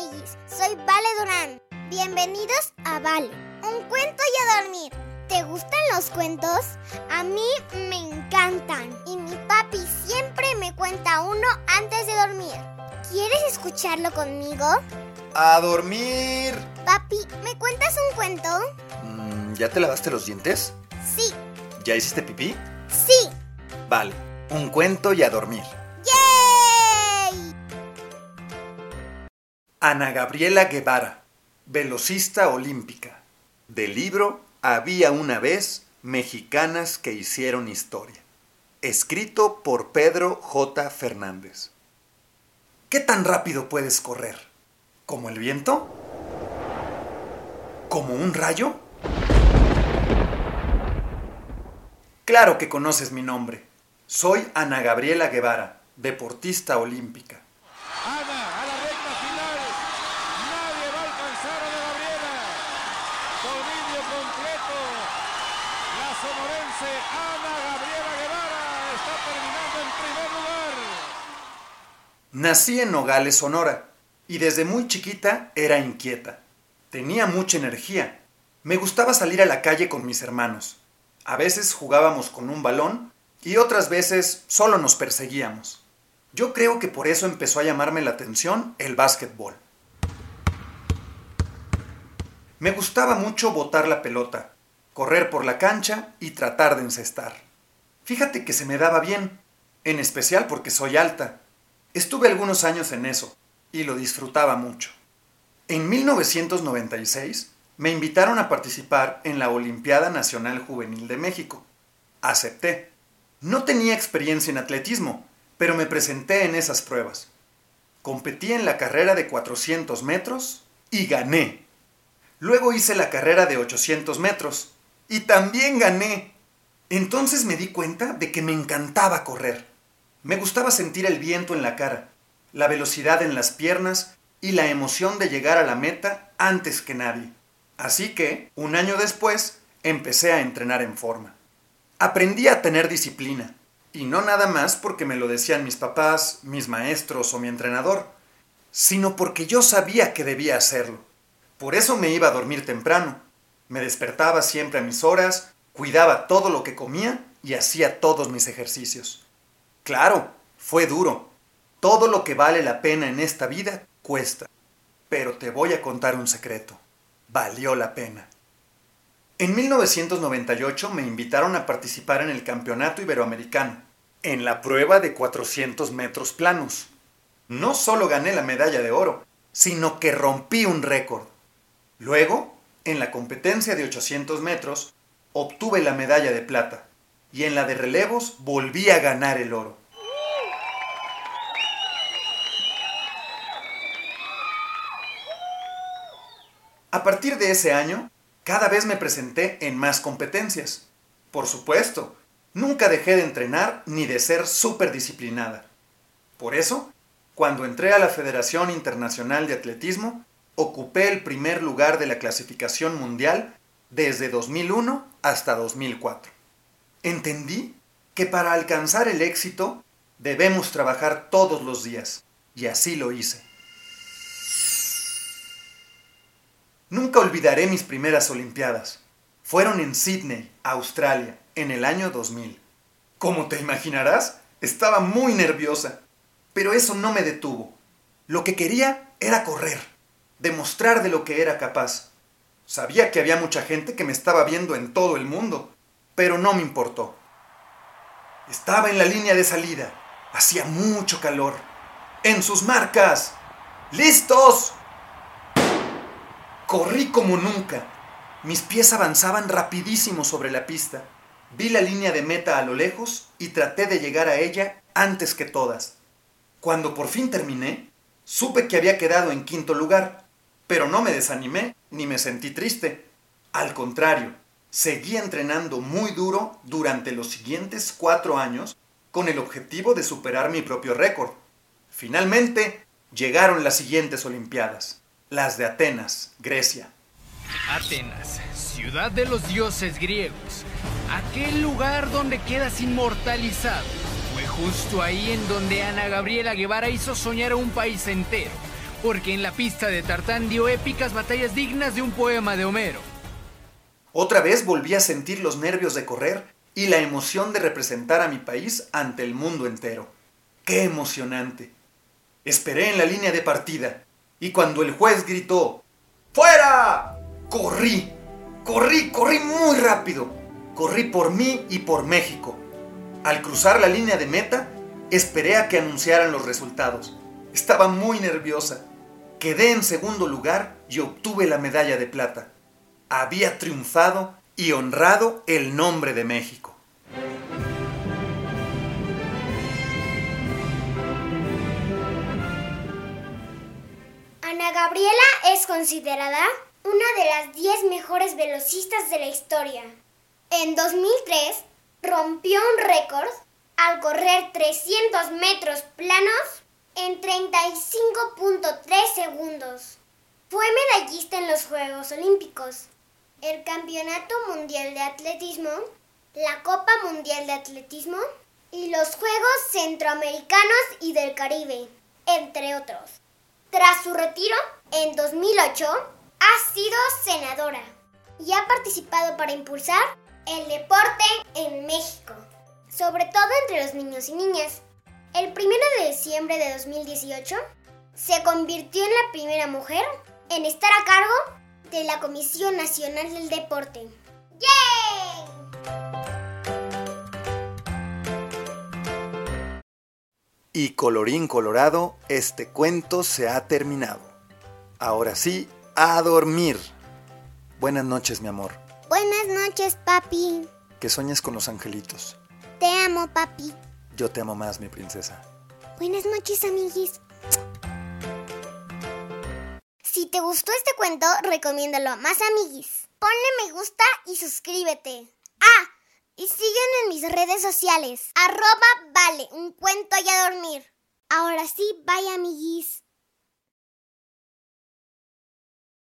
amiguis, soy Vale Durán. Bienvenidos a Vale, un cuento y a dormir. ¿Te gustan los cuentos? A mí me encantan y mi papi siempre me cuenta uno antes de dormir. ¿Quieres escucharlo conmigo? ¡A dormir! Papi, ¿me cuentas un cuento? Mm, ¿Ya te lavaste los dientes? Sí. ¿Ya hiciste pipí? Sí. Vale, un cuento y a dormir. Ana Gabriela Guevara, velocista olímpica. Del libro Había una vez mexicanas que hicieron historia. Escrito por Pedro J. Fernández. ¿Qué tan rápido puedes correr? ¿Como el viento? ¿Como un rayo? Claro que conoces mi nombre. Soy Ana Gabriela Guevara, deportista olímpica. Ana a la recta final. Nadie va a alcanzar a Ana Gabriela. Dominio completo. Ana Gabriela Guevara está terminando en primer lugar. Nací en Nogales, Sonora, y desde muy chiquita era inquieta. Tenía mucha energía. Me gustaba salir a la calle con mis hermanos. A veces jugábamos con un balón y otras veces solo nos perseguíamos. Yo creo que por eso empezó a llamarme la atención el básquetbol. Me gustaba mucho botar la pelota, correr por la cancha y tratar de encestar. Fíjate que se me daba bien, en especial porque soy alta. Estuve algunos años en eso y lo disfrutaba mucho. En 1996 me invitaron a participar en la Olimpiada Nacional Juvenil de México. Acepté. No tenía experiencia en atletismo, pero me presenté en esas pruebas. Competí en la carrera de 400 metros y gané. Luego hice la carrera de 800 metros y también gané. Entonces me di cuenta de que me encantaba correr. Me gustaba sentir el viento en la cara, la velocidad en las piernas y la emoción de llegar a la meta antes que nadie. Así que, un año después, empecé a entrenar en forma. Aprendí a tener disciplina, y no nada más porque me lo decían mis papás, mis maestros o mi entrenador, sino porque yo sabía que debía hacerlo. Por eso me iba a dormir temprano. Me despertaba siempre a mis horas, cuidaba todo lo que comía y hacía todos mis ejercicios. Claro, fue duro. Todo lo que vale la pena en esta vida cuesta. Pero te voy a contar un secreto. Valió la pena. En 1998 me invitaron a participar en el Campeonato Iberoamericano, en la prueba de 400 metros planos. No solo gané la medalla de oro, sino que rompí un récord. Luego, en la competencia de 800 metros, obtuve la medalla de plata y en la de relevos volví a ganar el oro. A partir de ese año, cada vez me presenté en más competencias. Por supuesto, nunca dejé de entrenar ni de ser súper disciplinada. Por eso, cuando entré a la Federación Internacional de Atletismo, ocupé el primer lugar de la clasificación mundial desde 2001 hasta 2004. Entendí que para alcanzar el éxito debemos trabajar todos los días, y así lo hice. Nunca olvidaré mis primeras Olimpiadas. Fueron en Sydney, Australia, en el año 2000. Como te imaginarás, estaba muy nerviosa, pero eso no me detuvo. Lo que quería era correr, demostrar de lo que era capaz. Sabía que había mucha gente que me estaba viendo en todo el mundo, pero no me importó. Estaba en la línea de salida. Hacía mucho calor. En sus marcas. ¡Listos! Corrí como nunca. Mis pies avanzaban rapidísimo sobre la pista. Vi la línea de meta a lo lejos y traté de llegar a ella antes que todas. Cuando por fin terminé, supe que había quedado en quinto lugar, pero no me desanimé ni me sentí triste. Al contrario, seguí entrenando muy duro durante los siguientes cuatro años con el objetivo de superar mi propio récord. Finalmente, llegaron las siguientes Olimpiadas las de Atenas, Grecia. Atenas, ciudad de los dioses griegos, aquel lugar donde quedas inmortalizado. Fue justo ahí en donde Ana Gabriela Guevara hizo soñar a un país entero, porque en la pista de Tartán dio épicas batallas dignas de un poema de Homero. Otra vez volví a sentir los nervios de correr y la emoción de representar a mi país ante el mundo entero. ¡Qué emocionante! Esperé en la línea de partida y cuando el juez gritó ¡Fuera! Corrí, corrí, corrí muy rápido. Corrí por mí y por México. Al cruzar la línea de meta, esperé a que anunciaran los resultados. Estaba muy nerviosa. Quedé en segundo lugar y obtuve la medalla de plata. Había triunfado y honrado el nombre de México. Ana Gabriela es considerada una de las 10 mejores velocistas de la historia. En 2003 rompió un récord al correr 300 metros planos en 35.3 segundos. Fue medallista en los Juegos Olímpicos, el Campeonato Mundial de Atletismo, la Copa Mundial de Atletismo y los Juegos Centroamericanos y del Caribe, entre otros. Tras su retiro, en 2008, ha sido senadora y ha participado para impulsar el deporte en México, sobre todo entre los niños y niñas. El 1 de diciembre de 2018 se convirtió en la primera mujer en estar a cargo de la Comisión Nacional del Deporte. ¡Yay! Y colorín colorado, este cuento se ha terminado. Ahora sí, a dormir. Buenas noches, mi amor. Buenas noches, papi. Que sueñes con los angelitos. Te amo, papi. Yo te amo más, mi princesa. Buenas noches, amiguis. Si te gustó este cuento, recomiéndalo a más amiguis. Ponle me gusta y suscríbete. Ah, y sígueme en mis redes sociales. Arroba vale, un cuento y a dormir. Ahora sí, bye amiguis.